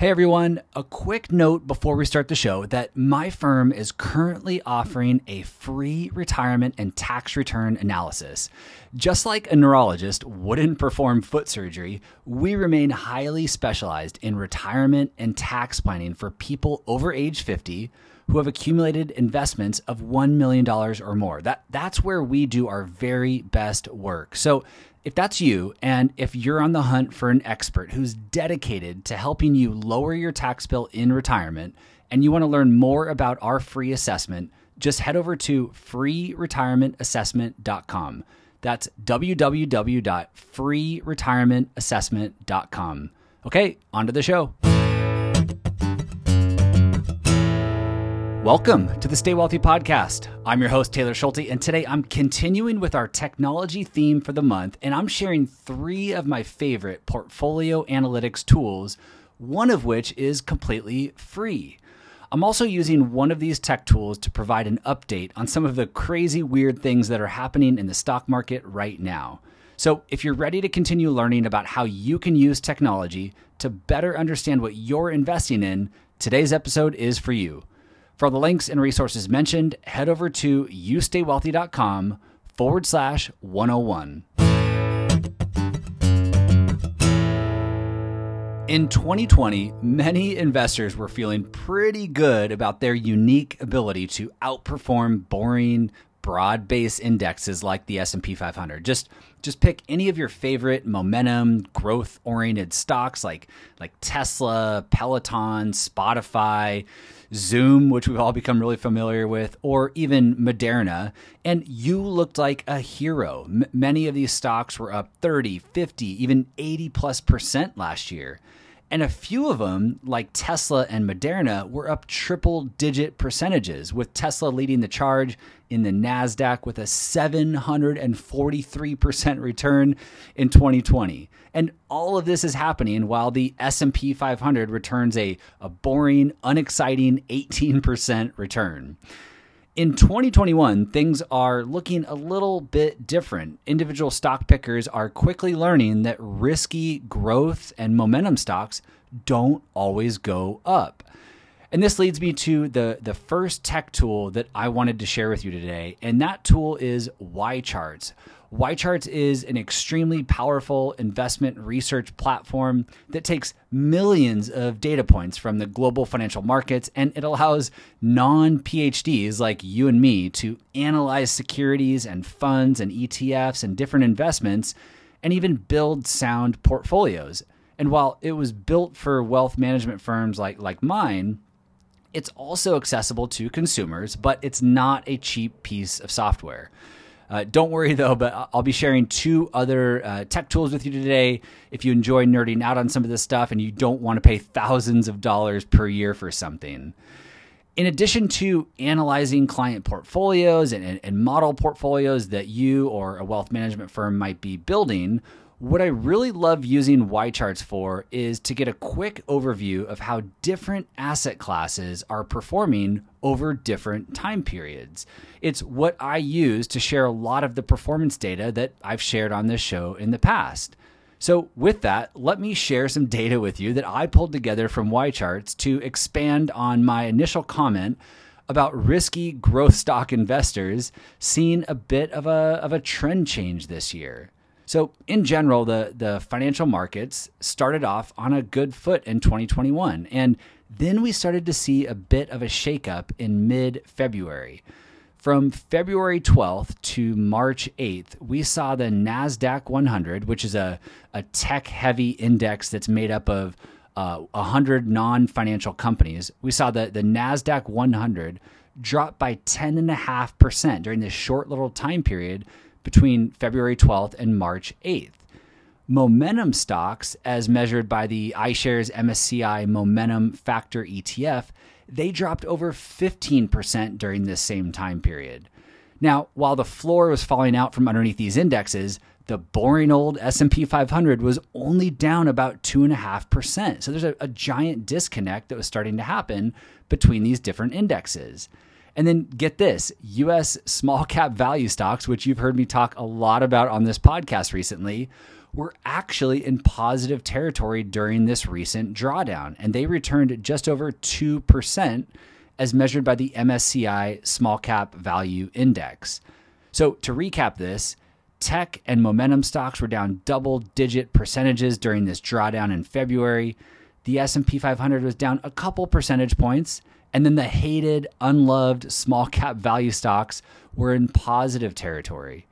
Hey everyone, a quick note before we start the show that my firm is currently offering a free retirement and tax return analysis. Just like a neurologist wouldn't perform foot surgery, we remain highly specialized in retirement and tax planning for people over age 50 who have accumulated investments of $1 million or more. That, that's where we do our very best work. So if that's you, and if you're on the hunt for an expert who's dedicated to helping you lower your tax bill in retirement, and you want to learn more about our free assessment, just head over to freeretirementAssessment.com. That's www.freeretirementAssessment.com. Okay, on to the show. Welcome to the Stay Wealthy Podcast. I'm your host, Taylor Schulte, and today I'm continuing with our technology theme for the month, and I'm sharing three of my favorite portfolio analytics tools, one of which is completely free. I'm also using one of these tech tools to provide an update on some of the crazy, weird things that are happening in the stock market right now. So, if you're ready to continue learning about how you can use technology to better understand what you're investing in, today's episode is for you. For the links and resources mentioned, head over to youstaywealthy.com forward slash 101. In 2020, many investors were feeling pretty good about their unique ability to outperform boring, broad-based indexes like the S&P 500. Just just pick any of your favorite momentum growth-oriented stocks like like Tesla, Peloton, Spotify, Zoom, which we've all become really familiar with, or even Moderna, and you looked like a hero. M- many of these stocks were up 30, 50, even 80 plus percent last year. And a few of them, like Tesla and Moderna, were up triple digit percentages, with Tesla leading the charge in the NASDAQ with a 743% return in 2020. And all of this is happening while the S&P 500 returns a, a boring, unexciting 18% return. In 2021, things are looking a little bit different. Individual stock pickers are quickly learning that risky growth and momentum stocks don't always go up. And this leads me to the, the first tech tool that I wanted to share with you today, and that tool is YCharts. YCharts is an extremely powerful investment research platform that takes millions of data points from the global financial markets and it allows non PhDs like you and me to analyze securities and funds and ETFs and different investments and even build sound portfolios. And while it was built for wealth management firms like, like mine, it's also accessible to consumers, but it's not a cheap piece of software. Uh, don't worry though, but I'll be sharing two other uh, tech tools with you today. If you enjoy nerding out on some of this stuff and you don't want to pay thousands of dollars per year for something. In addition to analyzing client portfolios and, and, and model portfolios that you or a wealth management firm might be building, what I really love using YCharts for is to get a quick overview of how different asset classes are performing over different time periods. It's what I use to share a lot of the performance data that I've shared on this show in the past. So, with that, let me share some data with you that I pulled together from YCharts to expand on my initial comment about risky growth stock investors seeing a bit of a, of a trend change this year. So, in general, the, the financial markets started off on a good foot in 2021. And then we started to see a bit of a shakeup in mid February. From February 12th to March 8th, we saw the NASDAQ 100, which is a, a tech heavy index that's made up of uh, 100 non financial companies. We saw the, the NASDAQ 100 drop by 10.5% during this short little time period between February 12th and March 8th. Momentum stocks, as measured by the iShares MSCI Momentum Factor ETF, they dropped over 15% during this same time period. Now, while the floor was falling out from underneath these indexes, the boring old S&P 500 was only down about 2.5%. So there's a, a giant disconnect that was starting to happen between these different indexes. And then get this US small cap value stocks, which you've heard me talk a lot about on this podcast recently, were actually in positive territory during this recent drawdown, and they returned just over 2% as measured by the MSCI Small Cap Value Index. So, to recap this, tech and momentum stocks were down double digit percentages during this drawdown in February. The S&P 500 was down a couple percentage points, and then the hated, unloved small cap value stocks were in positive territory.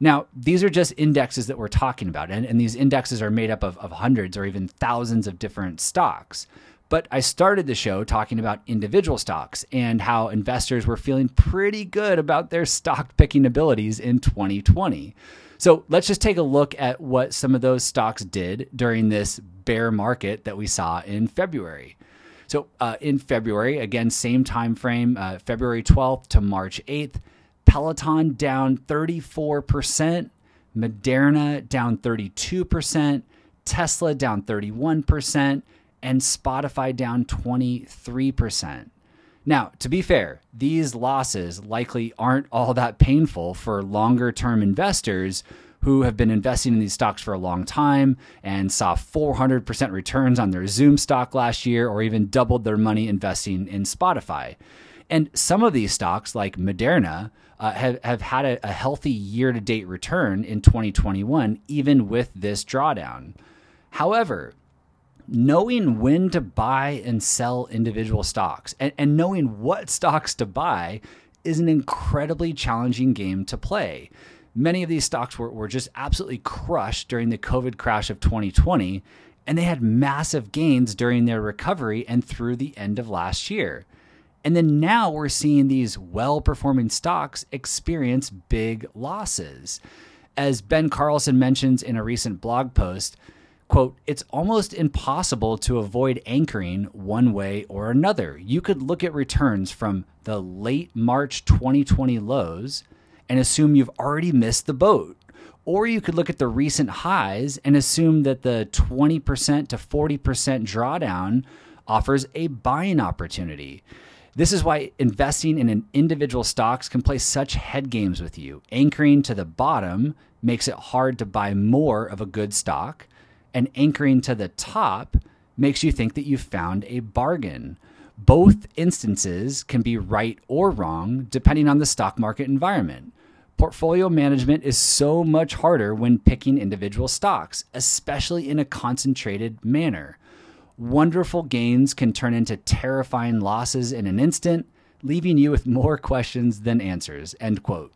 Now, these are just indexes that we're talking about, and, and these indexes are made up of, of hundreds or even thousands of different stocks. But I started the show talking about individual stocks and how investors were feeling pretty good about their stock picking abilities in 2020. So let's just take a look at what some of those stocks did during this bear market that we saw in February. So uh, in February, again, same time frame, uh, February 12th to March 8th, Peloton down 34%, Moderna down 32%, Tesla down 31%, and Spotify down 23%. Now, to be fair, these losses likely aren't all that painful for longer term investors who have been investing in these stocks for a long time and saw 400% returns on their Zoom stock last year or even doubled their money investing in Spotify. And some of these stocks, like Moderna, uh, have, have had a, a healthy year to date return in 2021, even with this drawdown. However, knowing when to buy and sell individual stocks and, and knowing what stocks to buy is an incredibly challenging game to play. Many of these stocks were, were just absolutely crushed during the COVID crash of 2020, and they had massive gains during their recovery and through the end of last year. And then now we're seeing these well performing stocks experience big losses. As Ben Carlson mentions in a recent blog post, quote, it's almost impossible to avoid anchoring one way or another. You could look at returns from the late March 2020 lows and assume you've already missed the boat. Or you could look at the recent highs and assume that the 20% to 40% drawdown offers a buying opportunity. This is why investing in individual stocks can play such head games with you. Anchoring to the bottom makes it hard to buy more of a good stock and anchoring to the top makes you think that you've found a bargain. Both instances can be right or wrong depending on the stock market environment. Portfolio management is so much harder when picking individual stocks, especially in a concentrated manner. Wonderful gains can turn into terrifying losses in an instant, leaving you with more questions than answers. End quote.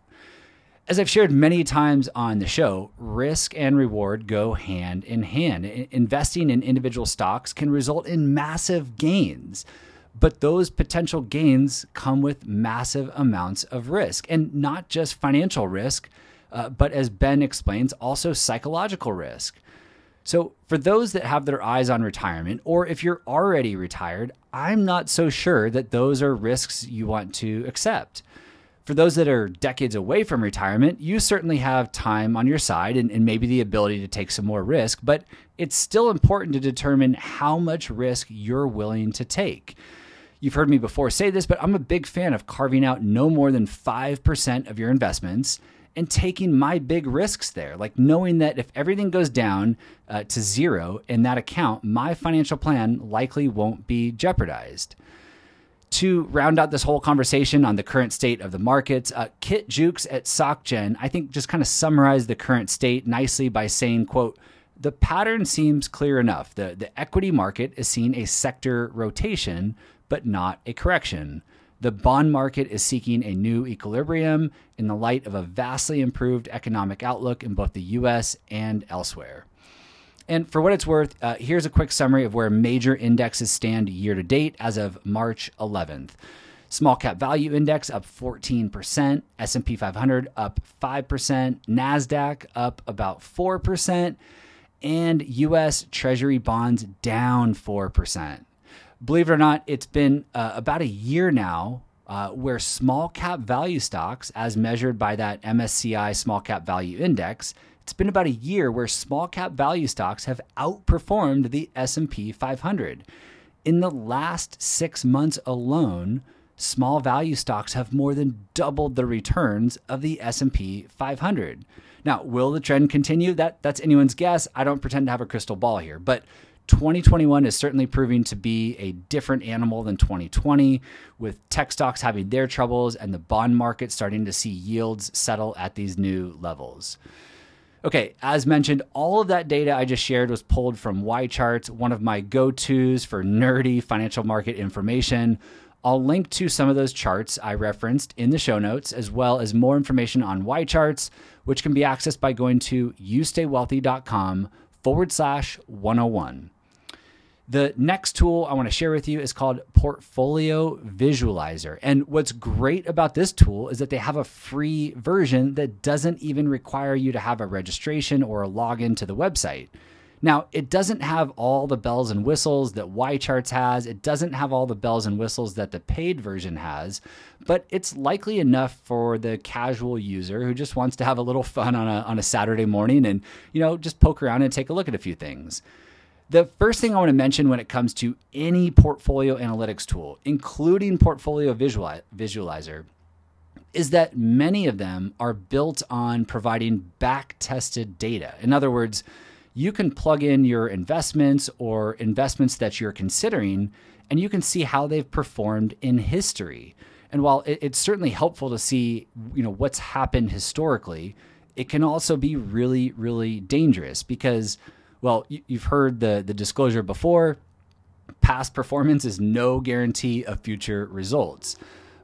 As I've shared many times on the show, risk and reward go hand in hand. Investing in individual stocks can result in massive gains, but those potential gains come with massive amounts of risk, and not just financial risk, uh, but as Ben explains, also psychological risk. So, for those that have their eyes on retirement, or if you're already retired, I'm not so sure that those are risks you want to accept for those that are decades away from retirement, you certainly have time on your side and, and, maybe the ability to take some more risk, but it's still important to determine how much risk you're willing to take. You've heard me before say this, but I'm a big fan of carving out no more than 5% of your investments and taking my big risks there. Like knowing that if everything goes down uh, to zero in that account, my financial plan likely won't be jeopardized to round out this whole conversation on the current state of the markets, uh, Kit Juckes at SocGen, I think, just kind of summarized the current state nicely by saying, "quote The pattern seems clear enough. The the equity market is seeing a sector rotation, but not a correction." The bond market is seeking a new equilibrium in the light of a vastly improved economic outlook in both the US and elsewhere. And for what it's worth, uh, here's a quick summary of where major indexes stand year to date as of March 11th. Small cap value index up 14%, S&P 500 up 5%, Nasdaq up about 4%, and US Treasury bonds down 4%. Believe it or not, it's been uh, about a year now uh, where small cap value stocks, as measured by that MSCI Small Cap Value Index, it's been about a year where small cap value stocks have outperformed the S&P 500. In the last 6 months alone, small value stocks have more than doubled the returns of the S&P 500. Now, will the trend continue? That that's anyone's guess. I don't pretend to have a crystal ball here, but 2021 is certainly proving to be a different animal than 2020, with tech stocks having their troubles and the bond market starting to see yields settle at these new levels. Okay, as mentioned, all of that data I just shared was pulled from YCharts, one of my go tos for nerdy financial market information. I'll link to some of those charts I referenced in the show notes, as well as more information on YCharts, which can be accessed by going to youstaywealthy.com forward slash 101. The next tool I want to share with you is called Portfolio Visualizer. And what's great about this tool is that they have a free version that doesn't even require you to have a registration or a login to the website. Now, it doesn't have all the bells and whistles that YCharts has. It doesn't have all the bells and whistles that the paid version has, but it's likely enough for the casual user who just wants to have a little fun on a, on a Saturday morning and, you know, just poke around and take a look at a few things. The first thing I want to mention when it comes to any portfolio analytics tool, including Portfolio Visualizer, is that many of them are built on providing back tested data. In other words, you can plug in your investments or investments that you're considering, and you can see how they've performed in history. And while it's certainly helpful to see, you know, what's happened historically, it can also be really, really dangerous because well, you've heard the the disclosure before. Past performance is no guarantee of future results.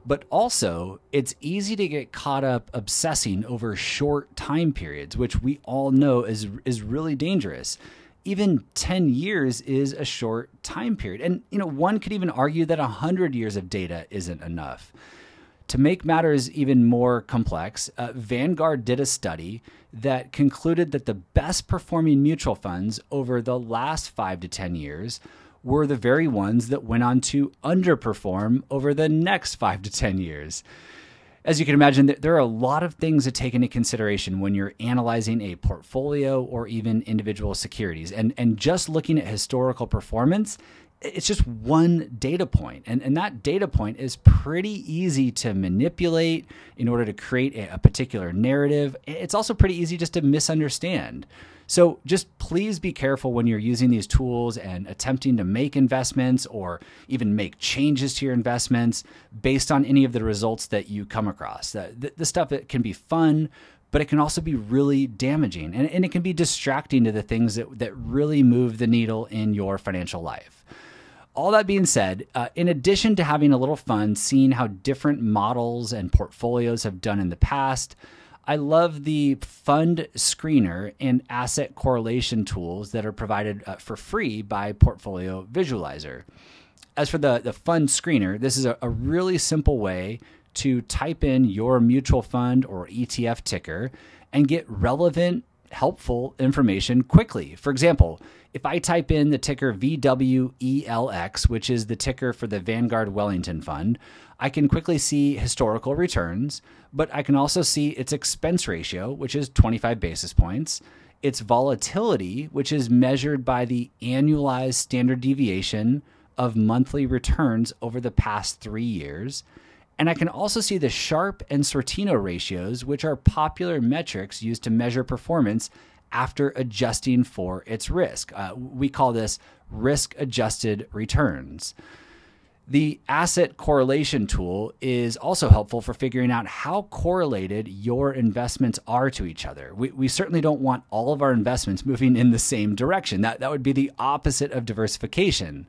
But also, it's easy to get caught up obsessing over short time periods, which we all know is is really dangerous. Even 10 years is a short time period. And you know, one could even argue that 100 years of data isn't enough. To make matters even more complex, uh, Vanguard did a study that concluded that the best performing mutual funds over the last five to 10 years were the very ones that went on to underperform over the next five to 10 years. As you can imagine, there are a lot of things to take into consideration when you're analyzing a portfolio or even individual securities. And, and just looking at historical performance it's just one data point. and, and that data point is pretty easy to manipulate in order to create a, a, particular narrative it's also pretty easy just to misunderstand so just please be careful when you're using these tools and attempting to make investments or even make changes to your investments based on any of the results that you come across. The, stuff that can be fun but it can also be really damaging and, and it can be distracting to the things that, that really move the needle in your financial life. All that being said, uh, in addition to having a little fun seeing how different models and portfolios have done in the past, I love the fund screener and asset correlation tools that are provided uh, for free by Portfolio Visualizer. As for the, the fund screener, this is a, a really simple way to type in your mutual fund or ETF ticker and get relevant, helpful information quickly. For example, if I type in the ticker VWELX, which is the ticker for the Vanguard Wellington Fund, I can quickly see historical returns, but I can also see its expense ratio, which is 25 basis points, its volatility, which is measured by the annualized standard deviation of monthly returns over the past three years. And I can also see the Sharpe and Sortino ratios, which are popular metrics used to measure performance after adjusting for its risk. Uh, we call this risk adjusted returns. The asset correlation tool is also helpful for figuring out how correlated your investments are to each other. We, we certainly don't want all of our investments moving in the same direction. That, that would be the opposite of diversification.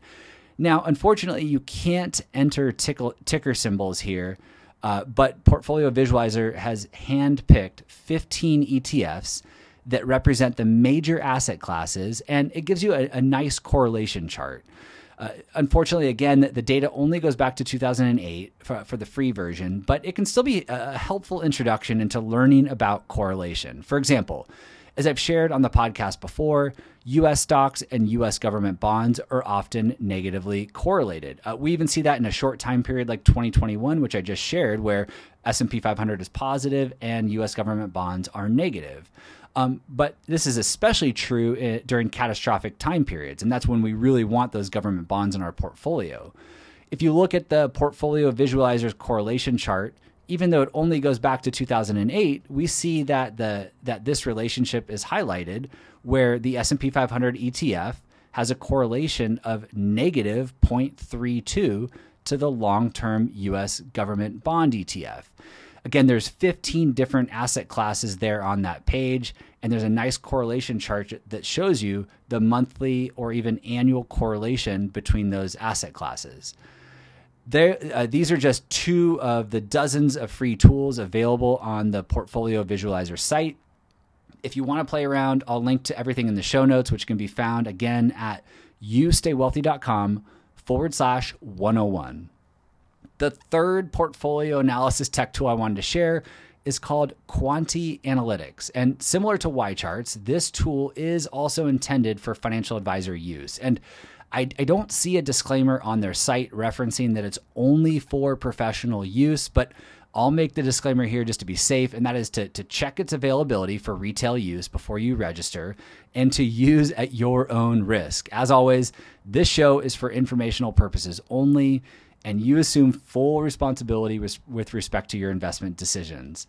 Now, unfortunately, you can't enter tickle, ticker symbols here, uh, but Portfolio Visualizer has handpicked 15 ETFs that represent the major asset classes, and it gives you a, a nice correlation chart. Uh, unfortunately, again, the data only goes back to 2008 for, for, the free version, but it can still be a helpful introduction into learning about correlation. For example, as I've shared on the podcast before, US stocks and US government bonds are often negatively correlated. Uh, we even see that in a short time period like 2021, which I just shared, where S&P 500 is positive and US government bonds are negative. Um, but this is especially true in, during catastrophic time periods, and that's when we really want those government bonds in our portfolio. if you look at the portfolio visualizer's correlation chart, even though it only goes back to 2008, we see that the that this relationship is highlighted where the S&P 500 ETF has a correlation of negative 0.32 to the long-term US government bond ETF. Again, there's 15 different asset classes there on that page, and there's a nice correlation chart that shows you the monthly or even annual correlation between those asset classes. There, uh, these are just two of the dozens of free tools available on the Portfolio Visualizer site. If you want to play around, I'll link to everything in the show notes, which can be found again at youstaywealthy.com forward slash 101. The third portfolio analysis tech tool I wanted to share is called Kwanti Analytics. And similar to YCharts, this tool is also intended for financial advisor use. And I, I don't see a disclaimer on their site referencing that it's only for professional use, but I'll make the disclaimer here just to be safe, and that is to, to check its availability for retail use before you register and to use at your own risk. As always, this show is for informational purposes only, and you assume full responsibility with, with respect to your investment decisions.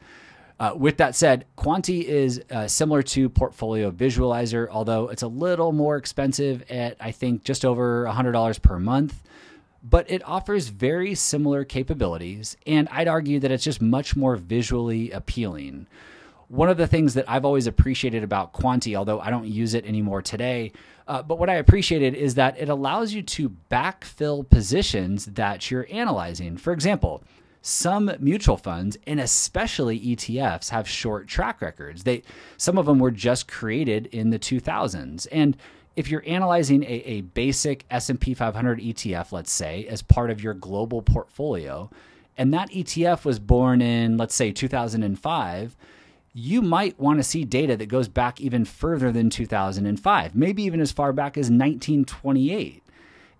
Uh, with that said, Kwanti is uh, similar to Portfolio Visualizer, although it's a little more expensive at, I think, just over $100 per month. But it offers very similar capabilities, and I'd argue that it's just much more visually appealing. One of the things that I've always appreciated about Kwanti, although I don't use it anymore today, uh, but what I appreciated is that it allows you to backfill positions that you're analyzing. For example, some mutual funds and especially ETFs have short track records. They some of them were just created in the 2000s and if you're analyzing a, a basic S&P 500 ETF, let's say, as part of your global portfolio, and that ETF was born in, let's say, 2005, you might want to see data that goes back even further than 2005, maybe even as far back as 1928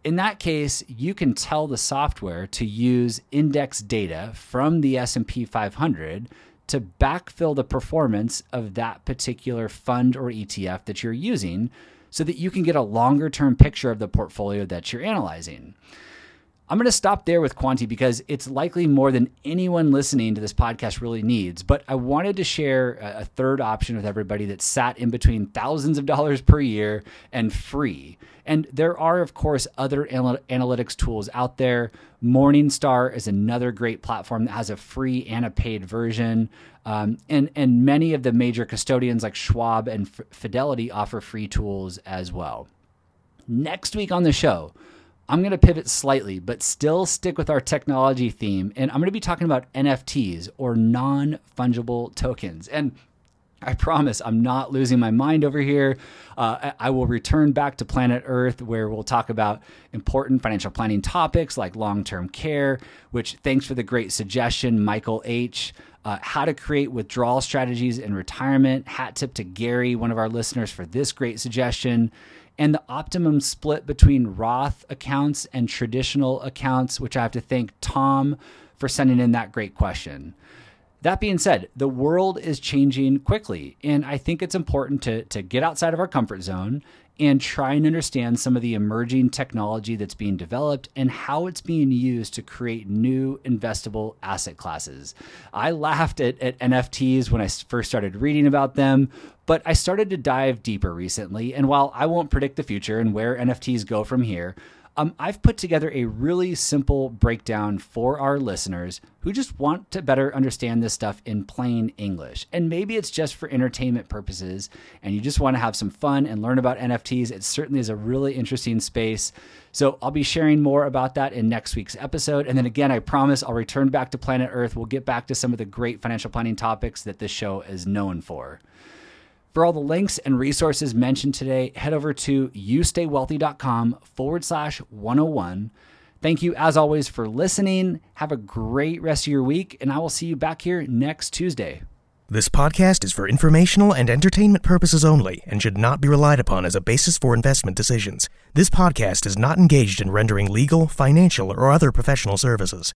in that case, you can tell the software to use index data from the S&P 500 to backfill the performance of that particular fund or ETF that you're using so that you can get a longer term picture of the portfolio that you're analyzing. I'm going to stop there with Kwanti because it's likely more than anyone listening to this podcast really needs. But I wanted to share a third option with everybody that sat in between thousands of dollars per year and free. And there are, of course, other analytics tools out there. Morningstar is another great platform that has a free and a paid version. Um, and, and many of the major custodians like Schwab and F- Fidelity offer free tools as well. Next week on the show, I'm going to pivot slightly, but still stick with our technology theme. And I'm going to be talking about NFTs or non fungible tokens. And I promise I'm not losing my mind over here. Uh, I will return back to planet Earth where we'll talk about important financial planning topics like long term care, which thanks for the great suggestion, Michael H. Uh, how to create withdrawal strategies in retirement. Hat tip to Gary, one of our listeners, for this great suggestion and the optimum split between Roth accounts and traditional accounts, which I have to thank Tom for sending in that great question. That being said, the world is changing quickly, and I think it's important to, to get outside of our comfort zone and try and understand some of the emerging technology that's being developed and how it's being used to create new investable asset classes. I laughed at, at NFTs when I first started reading about them, but I started to dive deeper recently. And while I won't predict the future and where NFTs go from here, um, I've put together a really simple breakdown for our listeners who just want to better understand this stuff in plain English. And maybe it's just for entertainment purposes and you just want to have some fun and learn about NFTs. It certainly is a really interesting space. So I'll be sharing more about that in next week's episode. And then again, I promise I'll return back to planet Earth. We'll get back to some of the great financial planning topics that this show is known for. For all the links and resources mentioned today, head over to youstaywealthy.com forward slash 101. Thank you, as always, for listening. Have a great rest of your week, and I will see you back here next Tuesday. This podcast is for informational and entertainment purposes only and should not be relied upon as a basis for investment decisions. This podcast is not engaged in rendering legal, financial, or other professional services.